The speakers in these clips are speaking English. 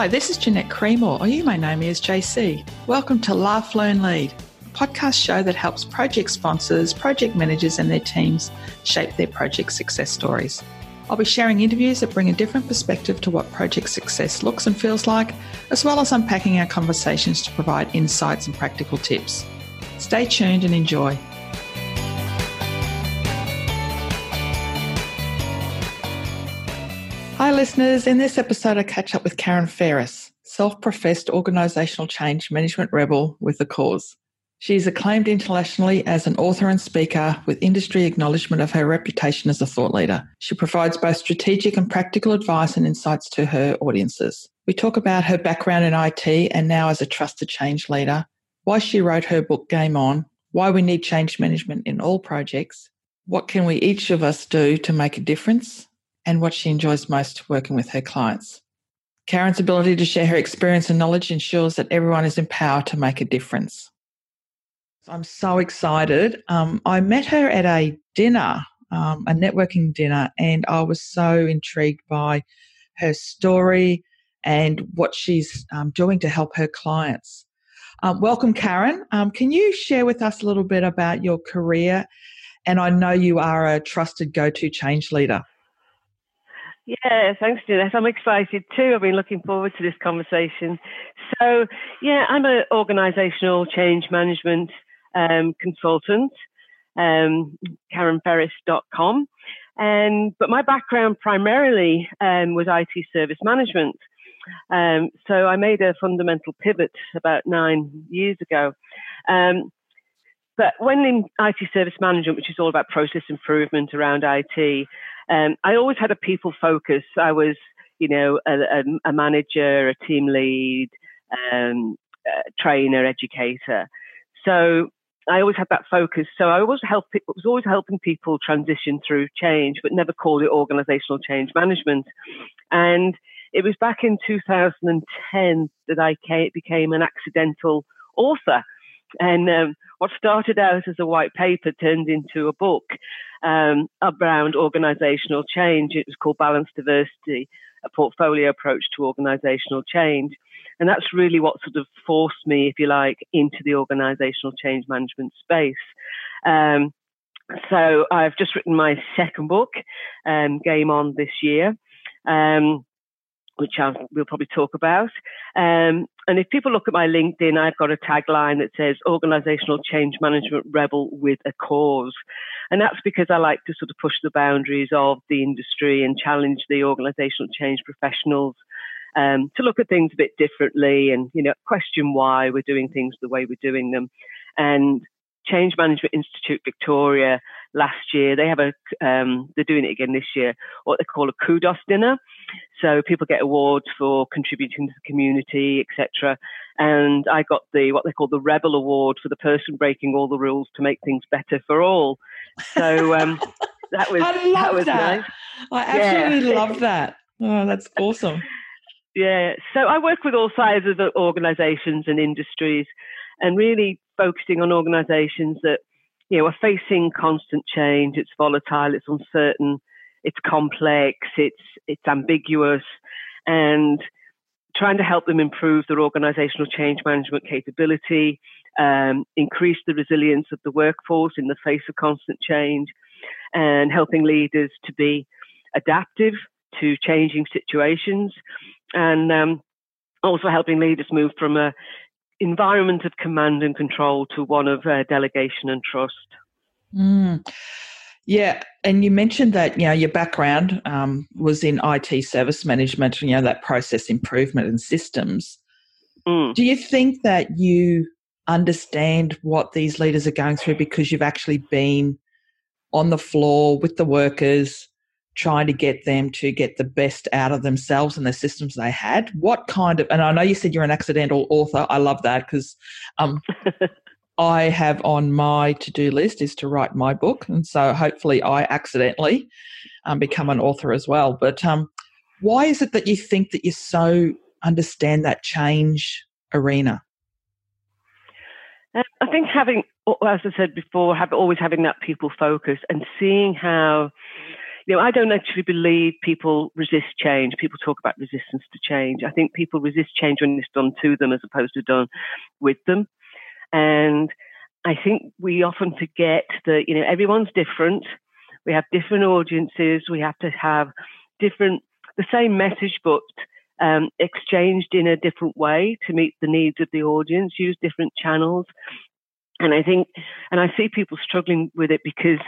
Hi, this is Jeanette Creamore, or you may know me as JC. Welcome to Laugh, Learn, Lead, a podcast show that helps project sponsors, project managers, and their teams shape their project success stories. I'll be sharing interviews that bring a different perspective to what project success looks and feels like, as well as unpacking our conversations to provide insights and practical tips. Stay tuned and enjoy. Hi, listeners. In this episode, I catch up with Karen Ferris, self professed organisational change management rebel with a cause. She is acclaimed internationally as an author and speaker with industry acknowledgement of her reputation as a thought leader. She provides both strategic and practical advice and insights to her audiences. We talk about her background in IT and now as a trusted change leader, why she wrote her book Game On, why we need change management in all projects, what can we each of us do to make a difference, and what she enjoys most working with her clients. Karen's ability to share her experience and knowledge ensures that everyone is empowered to make a difference. I'm so excited. Um, I met her at a dinner, um, a networking dinner, and I was so intrigued by her story and what she's um, doing to help her clients. Um, welcome, Karen. Um, can you share with us a little bit about your career? And I know you are a trusted go to change leader. Yeah, thanks, Jeanette. I'm excited too. I've been looking forward to this conversation. So, yeah, I'm an organisational change management um, consultant, um, KarenFerris.com. And but my background primarily um, was IT service management. Um, so I made a fundamental pivot about nine years ago. Um, but when in IT service management, which is all about process improvement around IT, um, I always had a people focus. I was, you know, a, a, a manager, a team lead, um, a trainer, educator. So I always had that focus. So I always was always helping people transition through change, but never called it organizational change management. And it was back in 2010 that I became an accidental author. And um, what started out as a white paper turned into a book um, around organizational change. It was called Balanced Diversity, a portfolio approach to organizational change. And that's really what sort of forced me, if you like, into the organizational change management space. Um, so I've just written my second book, um, Game On, this year. Um, which I'll, we'll probably talk about. Um, and if people look at my LinkedIn, I've got a tagline that says organizational change management rebel with a cause. And that's because I like to sort of push the boundaries of the industry and challenge the organizational change professionals um, to look at things a bit differently and, you know, question why we're doing things the way we're doing them. And Change Management Institute Victoria last year. They have a, um, they're doing it again this year, what they call a kudos dinner. So people get awards for contributing to the community, etc. And I got the, what they call the Rebel Award for the person breaking all the rules to make things better for all. So um, that was, I love that was that. nice. I absolutely yeah. love that. Oh, that's awesome. Yeah. So I work with all sizes of organizations and industries and really focusing on organizations that you know, we're facing constant change. It's volatile, it's uncertain, it's complex, it's it's ambiguous, and trying to help them improve their organizational change management capability, um, increase the resilience of the workforce in the face of constant change, and helping leaders to be adaptive to changing situations, and um, also helping leaders move from a environment of command and control to one of uh, delegation and trust. Mm. Yeah, and you mentioned that you know your background um, was in IT service management, you know that process improvement and systems. Mm. Do you think that you understand what these leaders are going through because you've actually been on the floor with the workers, trying to get them to get the best out of themselves and the systems they had. What kind of, and I know you said you're an accidental author. I love that because um, I have on my to do list is to write my book. And so hopefully I accidentally um, become an author as well. But um, why is it that you think that you so understand that change arena? Uh, I think having, as I said before, have always having that people focus and seeing how you know, I don't actually believe people resist change. People talk about resistance to change. I think people resist change when it's done to them as opposed to done with them. And I think we often forget that, you know, everyone's different. We have different audiences. We have to have different, the same message, but um, exchanged in a different way to meet the needs of the audience, use different channels. And I think, and I see people struggling with it because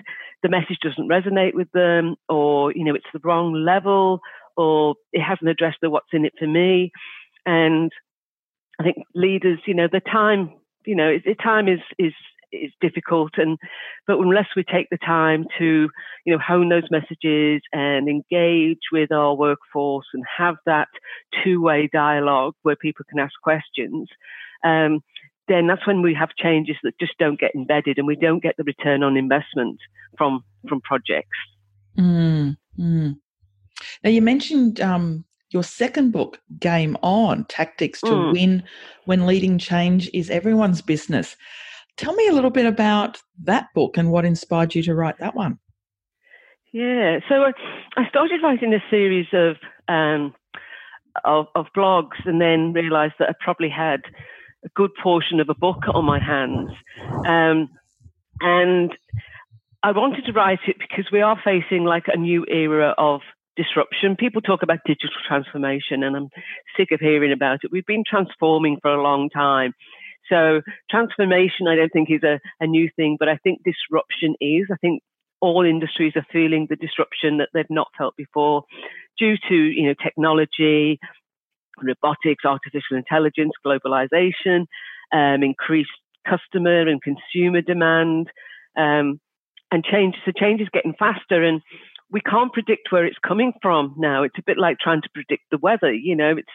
the message doesn't resonate with them, or, you know, it's the wrong level, or it hasn't addressed the what's in it for me. And I think leaders, you know, the time, you know, the time is, is, is difficult and but unless we take the time to you know hone those messages and engage with our workforce and have that two-way dialogue where people can ask questions um, then that's when we have changes that just don't get embedded and we don't get the return on investment from from projects. Mm, mm. Now you mentioned um, your second book, Game On: Tactics to mm. Win When Leading Change is Everyone's Business. Tell me a little bit about that book and what inspired you to write that one. Yeah, so I, I started writing a series of, um, of of blogs, and then realised that I probably had a good portion of a book on my hands. Um, and I wanted to write it because we are facing like a new era of disruption. People talk about digital transformation, and I'm sick of hearing about it. We've been transforming for a long time. So, transformation, I don't think is a, a new thing, but I think disruption is. I think all industries are feeling the disruption that they've not felt before due to you know technology robotics, artificial intelligence, globalization, um, increased customer and consumer demand, um, and change. So change is getting faster, and we can't predict where it's coming from now. It's a bit like trying to predict the weather. You know, it's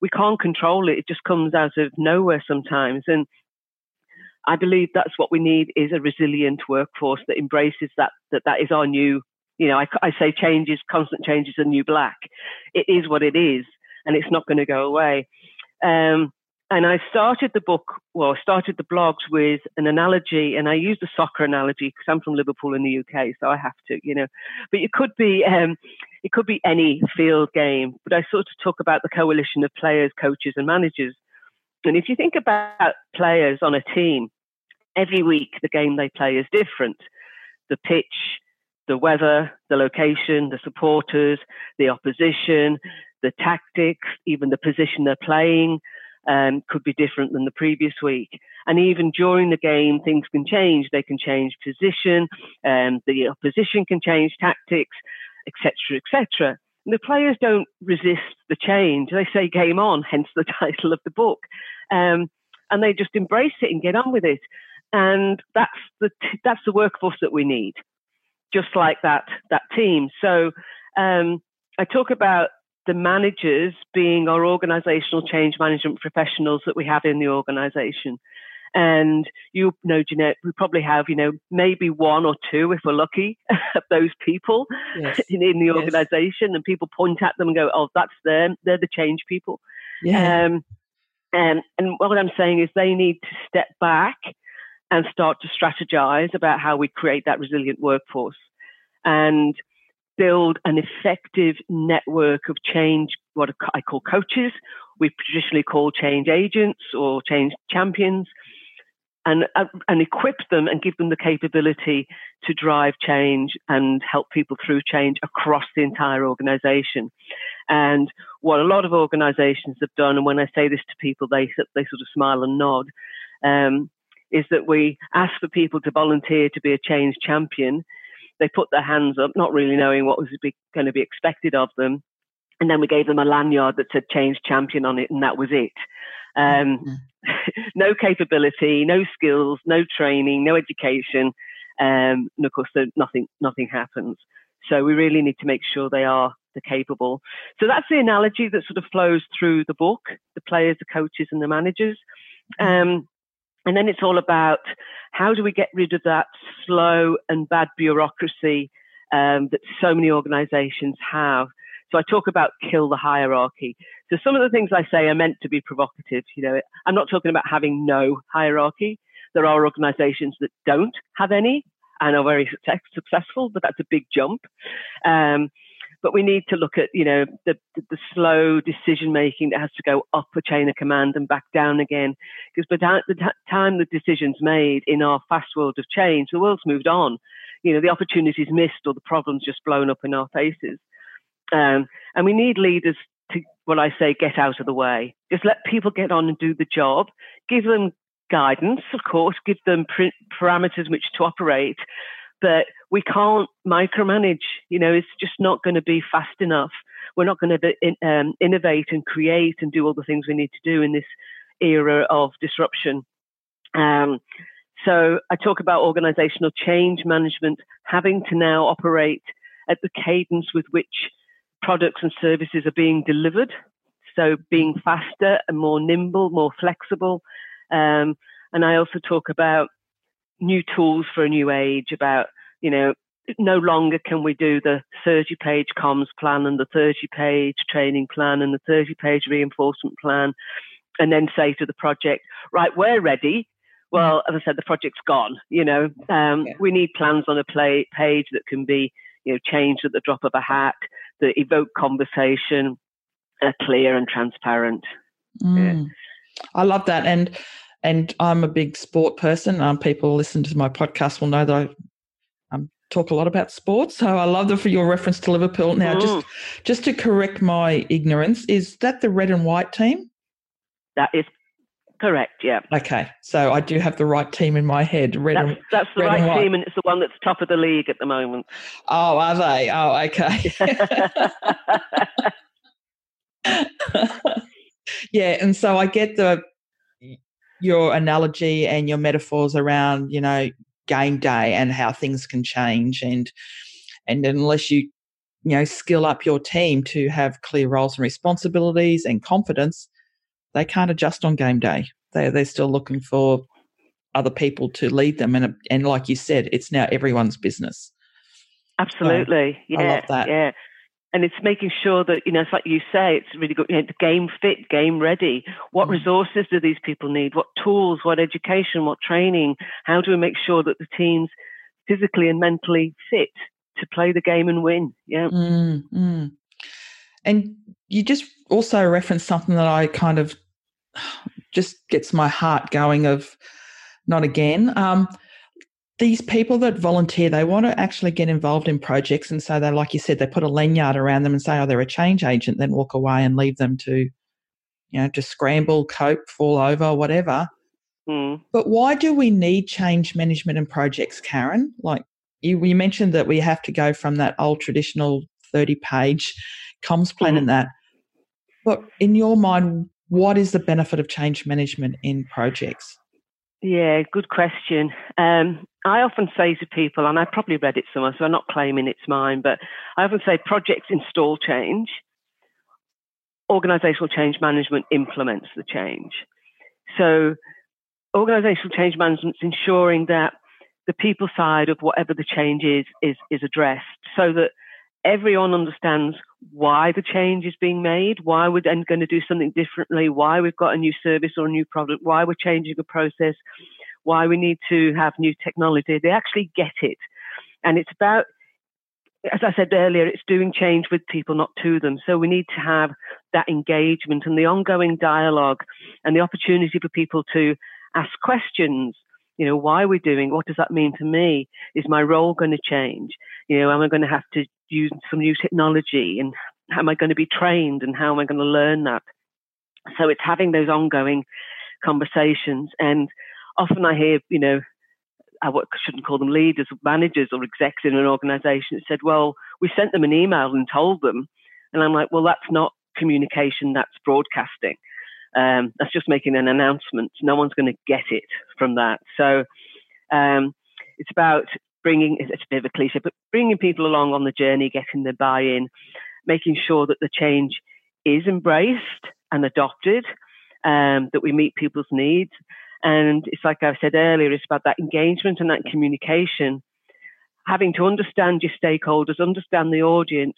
we can't control it. It just comes out of nowhere sometimes, and I believe that's what we need is a resilient workforce that embraces that that that is our new. You know, I, I say change is constant change is a new black. It is what it is and it's not going to go away. Um, and I started the book, well, I started the blogs with an analogy, and I used a soccer analogy because I'm from Liverpool in the UK, so I have to, you know. But it could be, um, it could be any field game. But I sort of talk about the coalition of players, coaches, and managers. And if you think about players on a team, every week the game they play is different. The pitch, the weather, the location, the supporters, the opposition, the tactics, even the position they're playing um, could be different than the previous week. And even during the game, things can change. They can change position, um, the opposition can change tactics, etc., etc. The players don't resist the change. They say game on, hence the title of the book. Um, and they just embrace it and get on with it. And that's the, that's the workforce that we need, just like that, that team. So um, I talk about the managers being our organizational change management professionals that we have in the organization. And you know, Jeanette, we probably have, you know, maybe one or two, if we're lucky, of those people yes. in, in, the organization. Yes. And people point at them and go, oh, that's them. They're the change people. Yeah. Um, and, and what I'm saying is they need to step back and start to strategize about how we create that resilient workforce. And build an effective network of change, what I call coaches. We traditionally call change agents or change champions, and, uh, and equip them and give them the capability to drive change and help people through change across the entire organization. And what a lot of organizations have done, and when I say this to people, they, they sort of smile and nod, um, is that we ask for people to volunteer to be a change champion they put their hands up, not really knowing what was going to be expected of them. And then we gave them a lanyard that said change champion on it, and that was it. Um, mm-hmm. no capability, no skills, no training, no education. Um, and of course, so nothing, nothing happens. So we really need to make sure they are the capable. So that's the analogy that sort of flows through the book, the players, the coaches, and the managers. Mm-hmm. Um, and then it's all about how do we get rid of that slow and bad bureaucracy um, that so many organizations have. So I talk about kill the hierarchy. So some of the things I say are meant to be provocative. You know, I'm not talking about having no hierarchy. There are organizations that don't have any and are very success, successful, but that's a big jump. Um, but we need to look at, you know, the, the, slow decision making that has to go up a chain of command and back down again. Because by the time the decision's made in our fast world of change, the world's moved on. You know, the opportunities missed or the problems just blown up in our faces. Um, and we need leaders to, what I say, get out of the way. Just let people get on and do the job. Give them guidance, of course, give them parameters in which to operate, but we can't micromanage. You know, it's just not going to be fast enough. We're not going to um, innovate and create and do all the things we need to do in this era of disruption. Um, so I talk about organizational change management having to now operate at the cadence with which products and services are being delivered. So being faster and more nimble, more flexible. Um, and I also talk about new tools for a new age about, you know, no longer can we do the 30 page comms plan and the 30 page training plan and the 30 page reinforcement plan and then say to the project, right, we're ready. Well, as I said, the project's gone. You know, um, yeah. we need plans on a play, page that can be, you know, changed at the drop of a hat, that evoke conversation, are clear and transparent. Mm. Yeah. I love that, and and I'm a big sport person. Um, people listen to my podcast will know that I talk a lot about sports. So I love the for your reference to Liverpool. Now, mm. just just to correct my ignorance, is that the red and white team? That is correct. Yeah. Okay, so I do have the right team in my head. Red that's, and, that's the right and team, and it's the one that's top of the league at the moment. Oh, are they? Oh, okay. yeah, and so I get the your analogy and your metaphors around, you know, game day and how things can change and and unless you you know skill up your team to have clear roles and responsibilities and confidence they can't adjust on game day. They they're still looking for other people to lead them and and like you said it's now everyone's business. Absolutely. So, yeah yeah and it's making sure that you know it's like you say it's really good you know, game fit game ready. What mm. resources do these people need? What tools what education what training? How do we make sure that the teams physically and mentally fit to play the game and win? Yeah. Mm, mm. and you just also referenced something that i kind of just gets my heart going of not again. Um, these people that volunteer, they want to actually get involved in projects. And so they, like you said, they put a lanyard around them and say, oh, they're a change agent, then walk away and leave them to, you know, to scramble, cope, fall over, whatever. Mm. But why do we need change management and projects, Karen? Like you, you mentioned that we have to go from that old traditional 30 page comms plan mm. and that. But in your mind, what is the benefit of change management in projects? Yeah, good question. Um, I often say to people, and I probably read it somewhere, so I'm not claiming it's mine, but I often say projects install change, organizational change management implements the change. So, organizational change management is ensuring that the people side of whatever the change is, is, is addressed so that everyone understands why the change is being made, why we're going to do something differently, why we've got a new service or a new product, why we're changing a process, why we need to have new technology. They actually get it. And it's about, as I said earlier, it's doing change with people, not to them. So we need to have that engagement and the ongoing dialogue and the opportunity for people to ask questions. You know, why are we doing? What does that mean to me? Is my role going to change? You know, am I going to have to use some new technology and how am I going to be trained and how am I going to learn that? So it's having those ongoing conversations. And often I hear, you know, I shouldn't call them leaders, managers, or execs in an organization that said, well, we sent them an email and told them. And I'm like, well, that's not communication, that's broadcasting. Um, that's just making an announcement. No one's going to get it from that. So um, it's about bringing, it's a bit of a cliche, but bringing people along on the journey, getting the buy in, making sure that the change is embraced and adopted, um, that we meet people's needs. And it's like I said earlier, it's about that engagement and that communication, having to understand your stakeholders, understand the audience,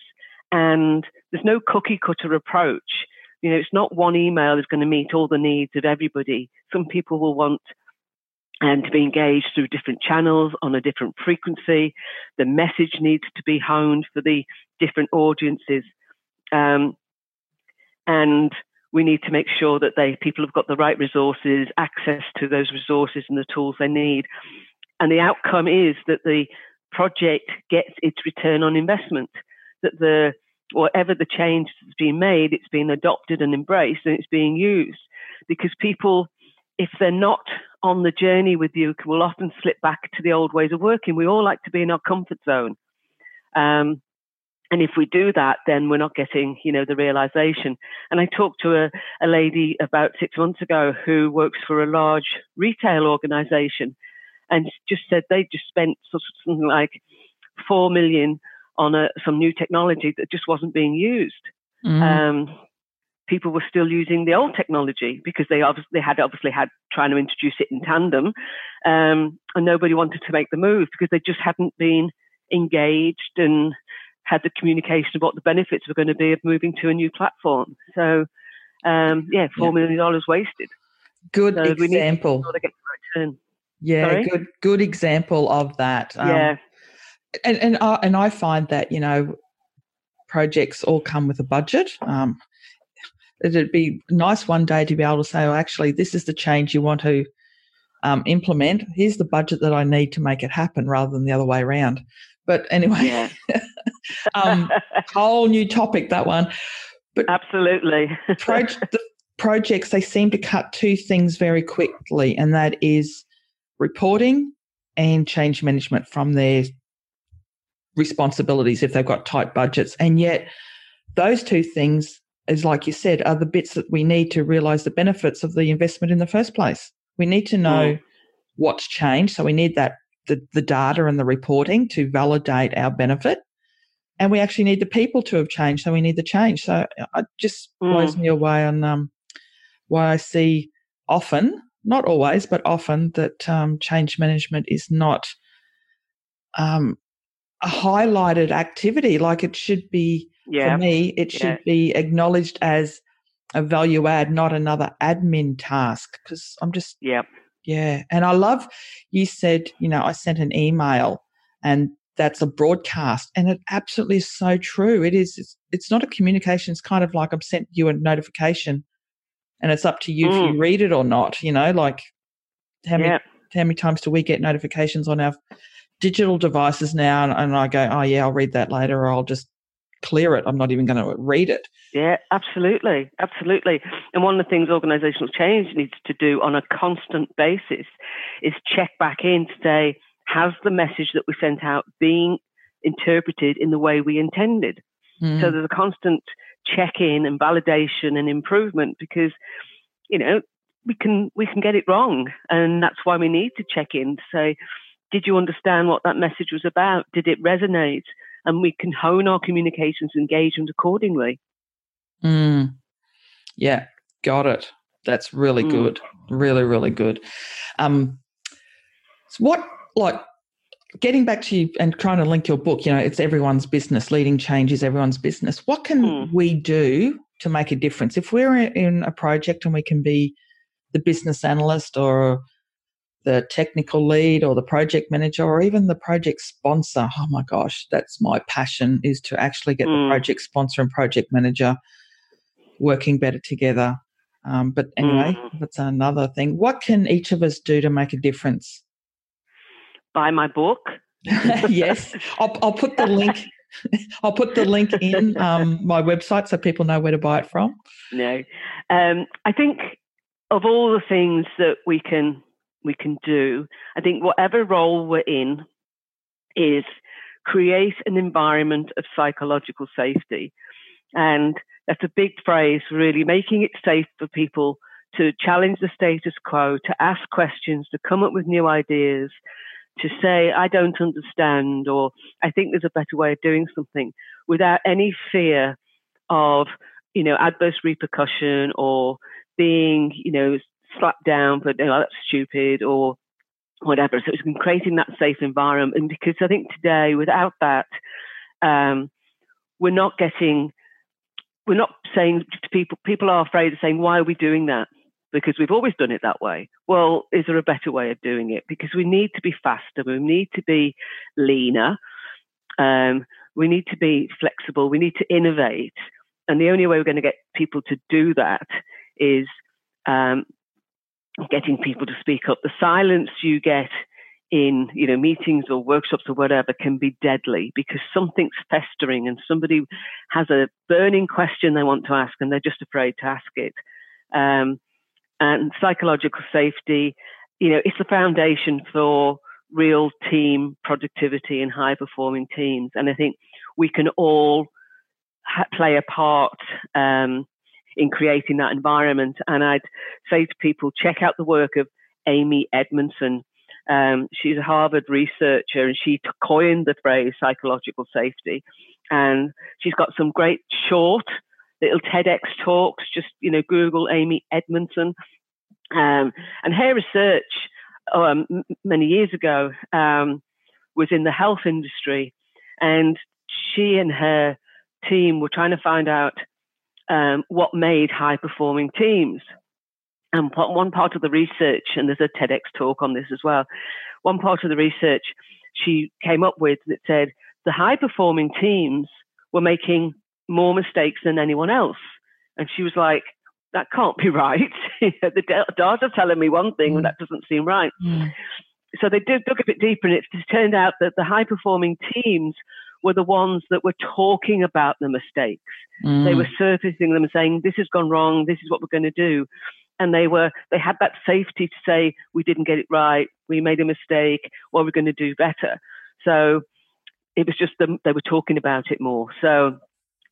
and there's no cookie cutter approach. You know, it's not one email is going to meet all the needs of everybody. Some people will want and to be engaged through different channels on a different frequency. The message needs to be honed for the different audiences. Um, and we need to make sure that they people have got the right resources, access to those resources and the tools they need. And the outcome is that the project gets its return on investment, that the whatever the change that's being made, it's being adopted and embraced and it's being used. Because people, if they're not on the journey with you, will often slip back to the old ways of working. We all like to be in our comfort zone. Um, and if we do that, then we're not getting, you know, the realization. And I talked to a, a lady about six months ago who works for a large retail organization and just said they just spent something like four million on a, some new technology that just wasn't being used. Mm. Um, people were still using the old technology because they obviously they had obviously had trying to introduce it in tandem, um, and nobody wanted to make the move because they just hadn't been engaged and had the communication of what the benefits were going to be of moving to a new platform. So, um, yeah, four million dollars wasted. Good so example. Yeah, Sorry? good good example of that. Um, yeah, and and I, and I find that you know projects all come with a budget. Um, it'd be nice one day to be able to say, "Oh, actually, this is the change you want to um, implement. Here's the budget that I need to make it happen," rather than the other way around. But anyway, yeah. um, whole new topic that one. But absolutely, pro- the projects they seem to cut two things very quickly, and that is reporting and change management from their responsibilities if they've got tight budgets. And yet, those two things, as like you said, are the bits that we need to realize the benefits of the investment in the first place. We need to know mm. what's changed. So we need that the, the data and the reporting to validate our benefit. And we actually need the people to have changed. So we need the change. So it just blows mm. me away on um, why I see often not always, but often that um, change management is not um, a highlighted activity. Like it should be, yeah. for me, it should yeah. be acknowledged as a value add, not another admin task. Because I'm just, yeah, yeah. And I love you said, you know, I sent an email and that's a broadcast and it absolutely is so true it is it's, it's not a communication it's kind of like i've sent you a notification and it's up to you mm. if you mm. read it or not. You know, like how many how many times do we get notifications on our digital devices now? And, and I go, oh yeah, I'll read that later, or I'll just clear it. I'm not even going to read it. Yeah, absolutely, absolutely. And one of the things organisational change needs to do on a constant basis is check back in to say, has the message that we sent out been interpreted in the way we intended? Mm. So there's a constant check in and validation and improvement because, you know, we can we can get it wrong, and that's why we need to check in to say, did you understand what that message was about? Did it resonate? And we can hone our communications engagement accordingly. Mm. Yeah, got it. That's really mm. good. Really, really good. Um, so what like getting back to you and trying to link your book, you know, it's everyone's business. Leading change is everyone's business. What can mm. we do to make a difference? If we're in a project and we can be the business analyst or the technical lead or the project manager or even the project sponsor, oh my gosh, that's my passion is to actually get mm. the hmm. project sponsor and project manager working better together. Um, but anyway, mm. that's another thing. What can each of us do to make a difference? buy my book. yes, I'll, I'll put the link. I'll put the link in um, my website so people know where to buy it from. No, um, I think of all the things that we can we can do, I think whatever role we're in is create an environment of psychological safety, and that's a big phrase. Really, making it safe for people to challenge the status quo, to ask questions, to come up with new ideas, to say, I don't understand, or I think there's a better way of doing something without any fear of, you know, adverse repercussion or being, you know, slapped down for, oh, that's stupid or whatever. So it's been creating that safe environment. And because I think today, without that, um, we're not getting, we're not saying to people, people are afraid of saying, why are we doing that? because we've always done it that way. Well, is there a better way of doing it? Because we need to be faster, we need to be leaner, um, we need to be flexible, we need to innovate. And the only way we're going to get people to do that is um, getting people to speak up. The silence you get in you know meetings or workshops or whatever can be deadly because something's festering and somebody has a burning question they want to ask and they're just afraid to ask it. Um, and psychological safety, you know, it's the foundation for real team productivity and high performing teams. And I think we can all ha- play a part um, in creating that environment. And I'd say to people, check out the work of Amy Edmondson. Um, she's a Harvard researcher and she coined the phrase psychological safety. And she's got some great short little TEDx talks. Just you know, Google Amy Edmondson, um, and her research um, many years ago um, was in the health industry, and she and her team were trying to find out um, what made high performing teams. And one part of the research, and there's a TEDx talk on this as well. One part of the research she came up with that said the high performing teams were making more mistakes than anyone else. And she was like, that can't be right. the data telling me one thing, and that doesn't seem right. Mm. So they did dug a bit deeper, and it turned out that the high performing teams were the ones that were talking about the mistakes. Mm. They were surfacing them, saying, "This has gone wrong. This is what we're going to do." And they were they had that safety to say, "We didn't get it right. We made a mistake. What are we're going to do better." So it was just them, they were talking about it more. So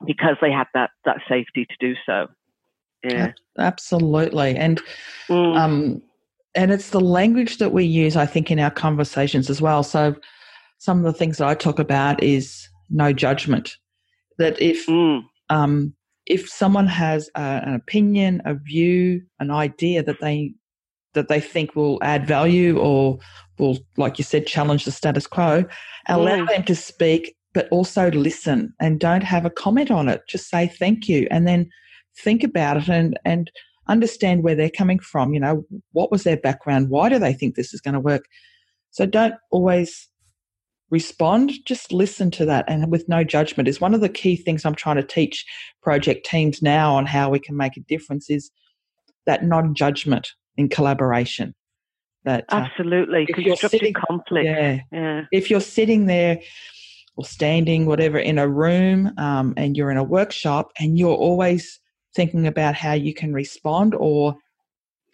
because they had that that safety to do so. Yeah, absolutely, and mm. um, and it's the language that we use, I think, in our conversations as well. So, some of the things that I talk about is no judgment. That if mm. um, if someone has a, an opinion, a view, an idea that they that they think will add value or will, like you said, challenge the status quo, allow mm. them to speak but also listen and don't have a comment on it. Just say thank you and then think about it and, and understand where they're coming from. You know, what was their background? Why do they think this is going to work? So don't always respond, just listen to that and with no judgment is one of the key things I'm trying to teach project teams now on how we can make a difference is that non-judgment in collaboration. That uh, absolutely because uh, you're sitting conflict. Yeah, yeah. If you're sitting there or standing, whatever, in a room and you're in a workshop and you're always thinking about how you can respond or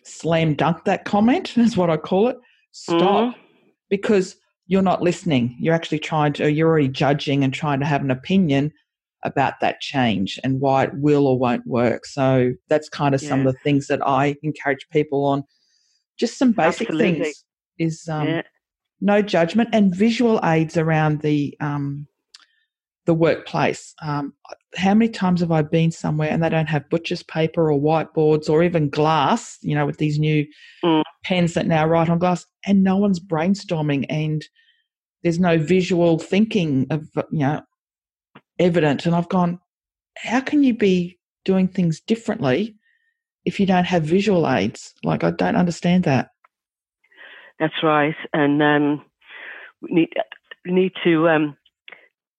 slam dunk that comment, is what I call it, stop mm-hmm. because you're not listening. You're actually trying to, you're already judging and trying to have an opinion about that change and why it will or won't work. So that's kind of yeah. some of the things that I encourage people on. Just some basic Absolutely. things is um, yeah no judgment, and visual aids around the um, the workplace. Um, how many times have I been somewhere and they don't have butcher's paper or whiteboards or even glass? You know, with these new mm. pens that now write on glass, and no one's brainstorming, and there's no visual thinking of you know evident. And I've gone, how can you be doing things differently if you don't have visual aids? Like, I don't understand that. That's right, and um, we need we need to um,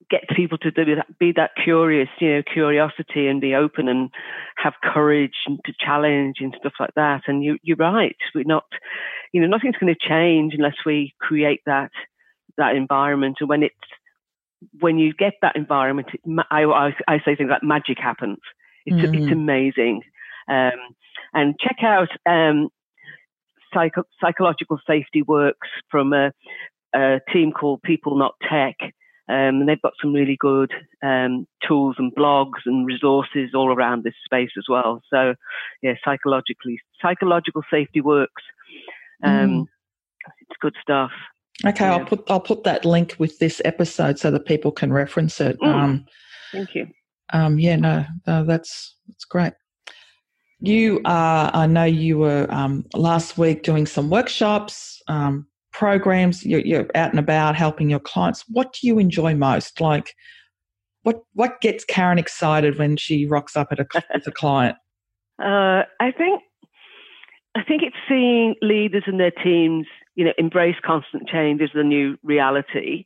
get people to do that, be that curious, you know, curiosity, and be open and have courage and to challenge and stuff like that. And you, you're right, we're not, you know, nothing's going to change unless we create that that environment. And when it's when you get that environment, it, I, I, I say things like magic happens. It's mm. it's amazing. Um, and check out um, psycho- psychological safety works from a, a, team called People Not Tech. Um, and they've got some really good um, tools and blogs and resources all around this space as well. So, yeah, psychologically, psychological safety works. Um, mm. It's good stuff. Okay, yeah. I'll put I'll put that link with this episode so that people can reference it. Mm. Um, Thank you. Um, yeah, no, no, that's that's great. You are, I know you were um, last week doing some workshops, um, programs. You're, you're, out and about helping your clients. What do you enjoy most? Like, what what gets Karen excited when she rocks up at a, with a client? Uh, I think I think it's seeing leaders and their teams, you know, embrace constant change as the new reality,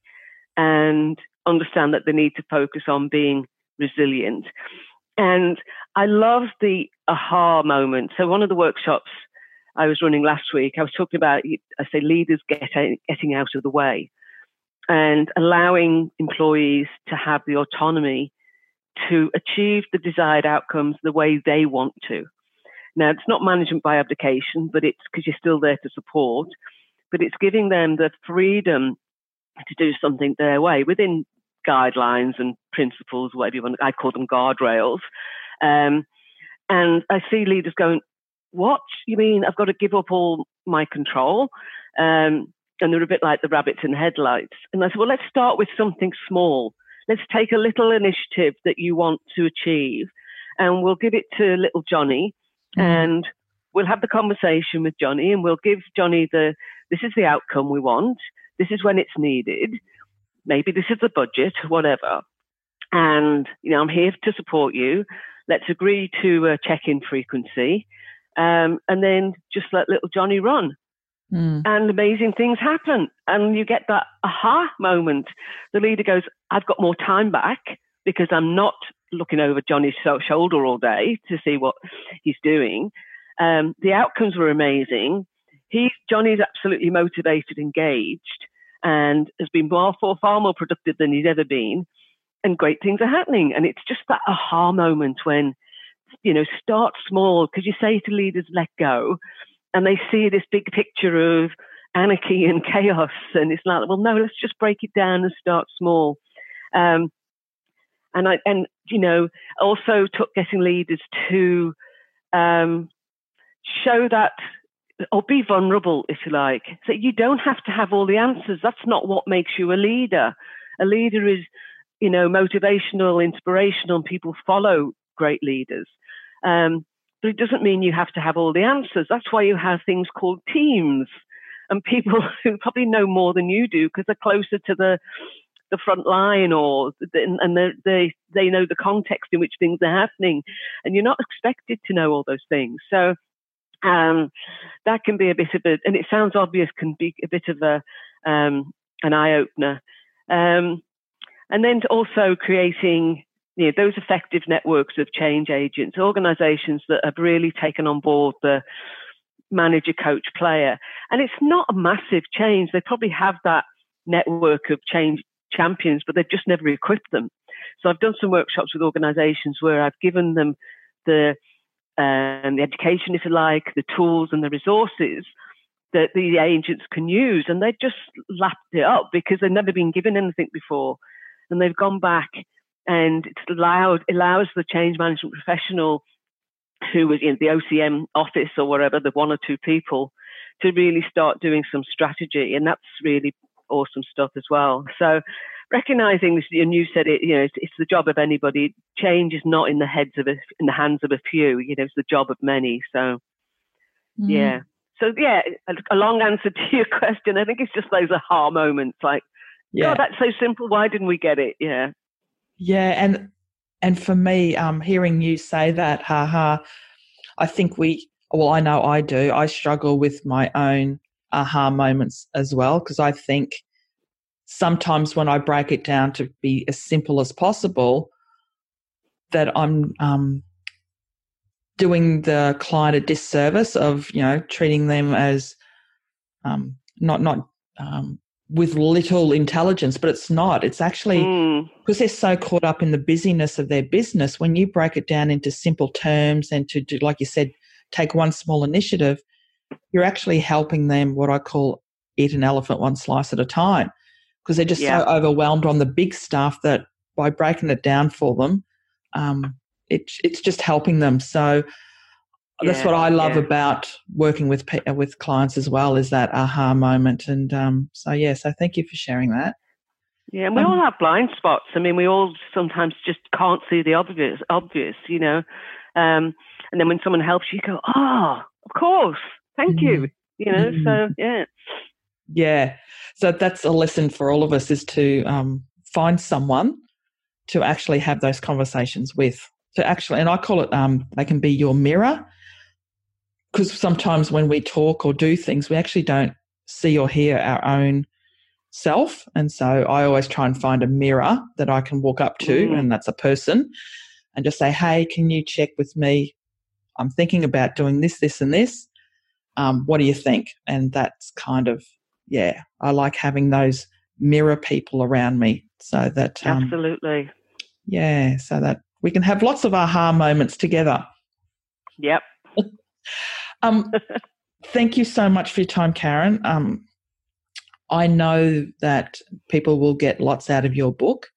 and understand that they need to focus on being resilient. And I love the aha moment. So one of the workshops I was running last week, I was talking about, I say, leaders get, getting out of the way and allowing employees to have the autonomy to achieve the desired outcomes the way they want to. Now, it's not management by abdication, but it's because you're still there to support, but it's giving them the freedom to do something their way within guidelines and principles, whatever you want. I call them guardrails. Um, and I see leaders going, "What you mean? I've got to give up all my control?" Um, and they're a bit like the rabbits in headlights. And I said, "Well, let's start with something small. Let's take a little initiative that you want to achieve, and we'll give it to little Johnny, mm-hmm. and we'll have the conversation with Johnny, and we'll give Johnny the this is the outcome we want. This is when it's needed." maybe this is the budget, whatever. And, you know, I'm here to support you. Let's agree to a check in frequency. Um, and then just let little Johnny run. Mm. And amazing things happen. And you get that aha moment. The leader goes, I've got more time back because I'm not looking over Johnny's shoulder all day to see what he's doing. Um, the outcomes were amazing. He, Johnny's absolutely motivated, engaged and has been far, far, far more productive than he's ever been. And great things are happening. And it's just that aha moment when, you know, start small because you say to leaders, let go. And they see this big picture of anarchy and chaos. And it's like, well, no, let's just break it down and start small. Um, and I, and, you know, also took getting leaders to, um, show that or be vulnerable, if you like. So you don't have to have all the answers. That's not what makes you a leader. A leader is, you know, motivational, inspirational, and people follow great leaders. Um, but it doesn't mean you have to have all the answers. That's why you have things called teams and people who probably know more than you do because they're closer to the the front line or and they they know the context in which things are happening and you're not expected to know all those things so um, that can be a bit of a, and it sounds obvious, can be a bit of a um, an eye opener. Um, and then also creating you know, those effective networks of change agents, organizations that have really taken on board the manager, coach, player. And it's not a massive change. They probably have that network of change champions, but they've just never equipped them. So I've done some workshops with organizations where I've given them the um, the education, if you like, the tools and the resources that the agents can use. And they've just lapped it up because they've never been given anything before. And they've gone back and it allowed, allows the change management professional who was in the OCM office or whatever, the one or two people, to really start doing some strategy. And that's really awesome stuff as well. So recognizing this, and you said it, you know, it's, it's, the job of anybody. Change is not in the heads of a, in the hands of a few. You know, it's the job of many. So, mm. yeah. So yeah, a, a, long answer to your question. I think it's just those aha moments, like, yeah, that's so simple. Why didn't we get it? Yeah. Yeah, and and for me, um, hearing you say that, haha, I think we. Well, I know I do. I struggle with my own aha moments as well because I think sometimes when I break it down to be as simple as possible, that I'm um, doing the client a disservice of you know treating them as um, not not um, with little intelligence, but it's not. It's actually mm. because they're so caught up in the busyness of their business. When you break it down into simple terms and to do, like you said, take one small initiative, you're actually helping them. What I call eat an elephant one slice at a time because they're just yeah. so overwhelmed on the big stuff that by breaking it down for them, um, it, it's just helping them. So yeah, that's what I love yeah. about working with with clients as well is that aha moment. And um, so yeah, so thank you for sharing that. Yeah, and we um, all have blind spots. I mean, we all sometimes just can't see the obvious. Obvious, you know. Um, and then when someone helps you, you go, "Oh, of course, thank mm-hmm. you." You know, mm-hmm. so yeah. Yeah. So that's a lesson for all of us is to um, find someone to actually have those conversations with. To actually, and I call it, um, they can be your mirror. Because sometimes when we talk or do things, we actually don't see or hear our own self. And so I always try and find a mirror that I can walk up to, mm. and that's a person, and just say, Hey, can you check with me? I'm thinking about doing this, this, and this. Um, what do you think? And that's kind of, yeah, I like having those mirror people around me so that. Um, Absolutely. Yeah, so that we can have lots of aha moments together. Yep. um, thank you so much for your time, Karen. Um, I know that people will get lots out of your book.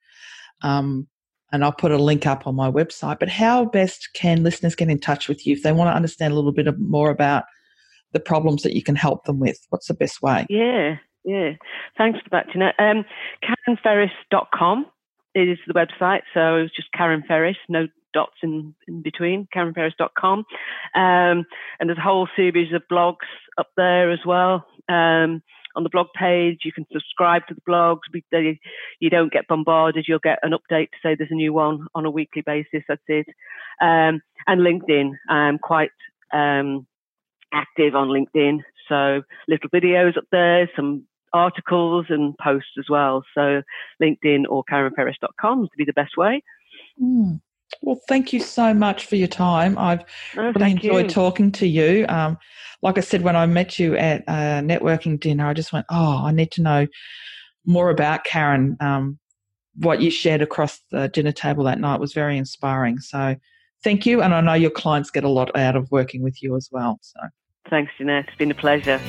Um, and I'll put a link up on my website. But how best can listeners get in touch with you if they want to understand a little bit more about the problems that you can help them with? What's the best way? Yeah, yeah. Thanks for that, Jeanette. Um, KarenFerris.com is the website. So it's just Karen Ferris, no dots in, in between, KarenFerris.com. Um, and there's a whole series of blogs up there as well. Um, on the blog page. You can subscribe to the blogs. They, you don't get bombarded. You'll get an update to say there's a new one on a weekly basis. That's it. Um, and LinkedIn. I'm quite um, active on LinkedIn. So little videos up there, some articles and posts as well. So LinkedIn or KarenFerris.com to be the best way. Mm. Well, thank you so much for your time. I've oh, really enjoyed you. talking to you. Um, like I said, when I met you at a networking dinner, I just went, oh, I need to know more about Karen. Um, what you shared across the dinner table that night was very inspiring. So thank you. And I know your clients get a lot out of working with you as well. So thanks, Jeanette. It's been a pleasure.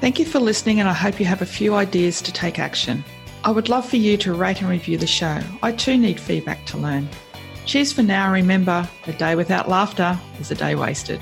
Thank you for listening, and I hope you have a few ideas to take action. I would love for you to rate and review the show. I too need feedback to learn. Cheers for now. Remember, a day without laughter is a day wasted.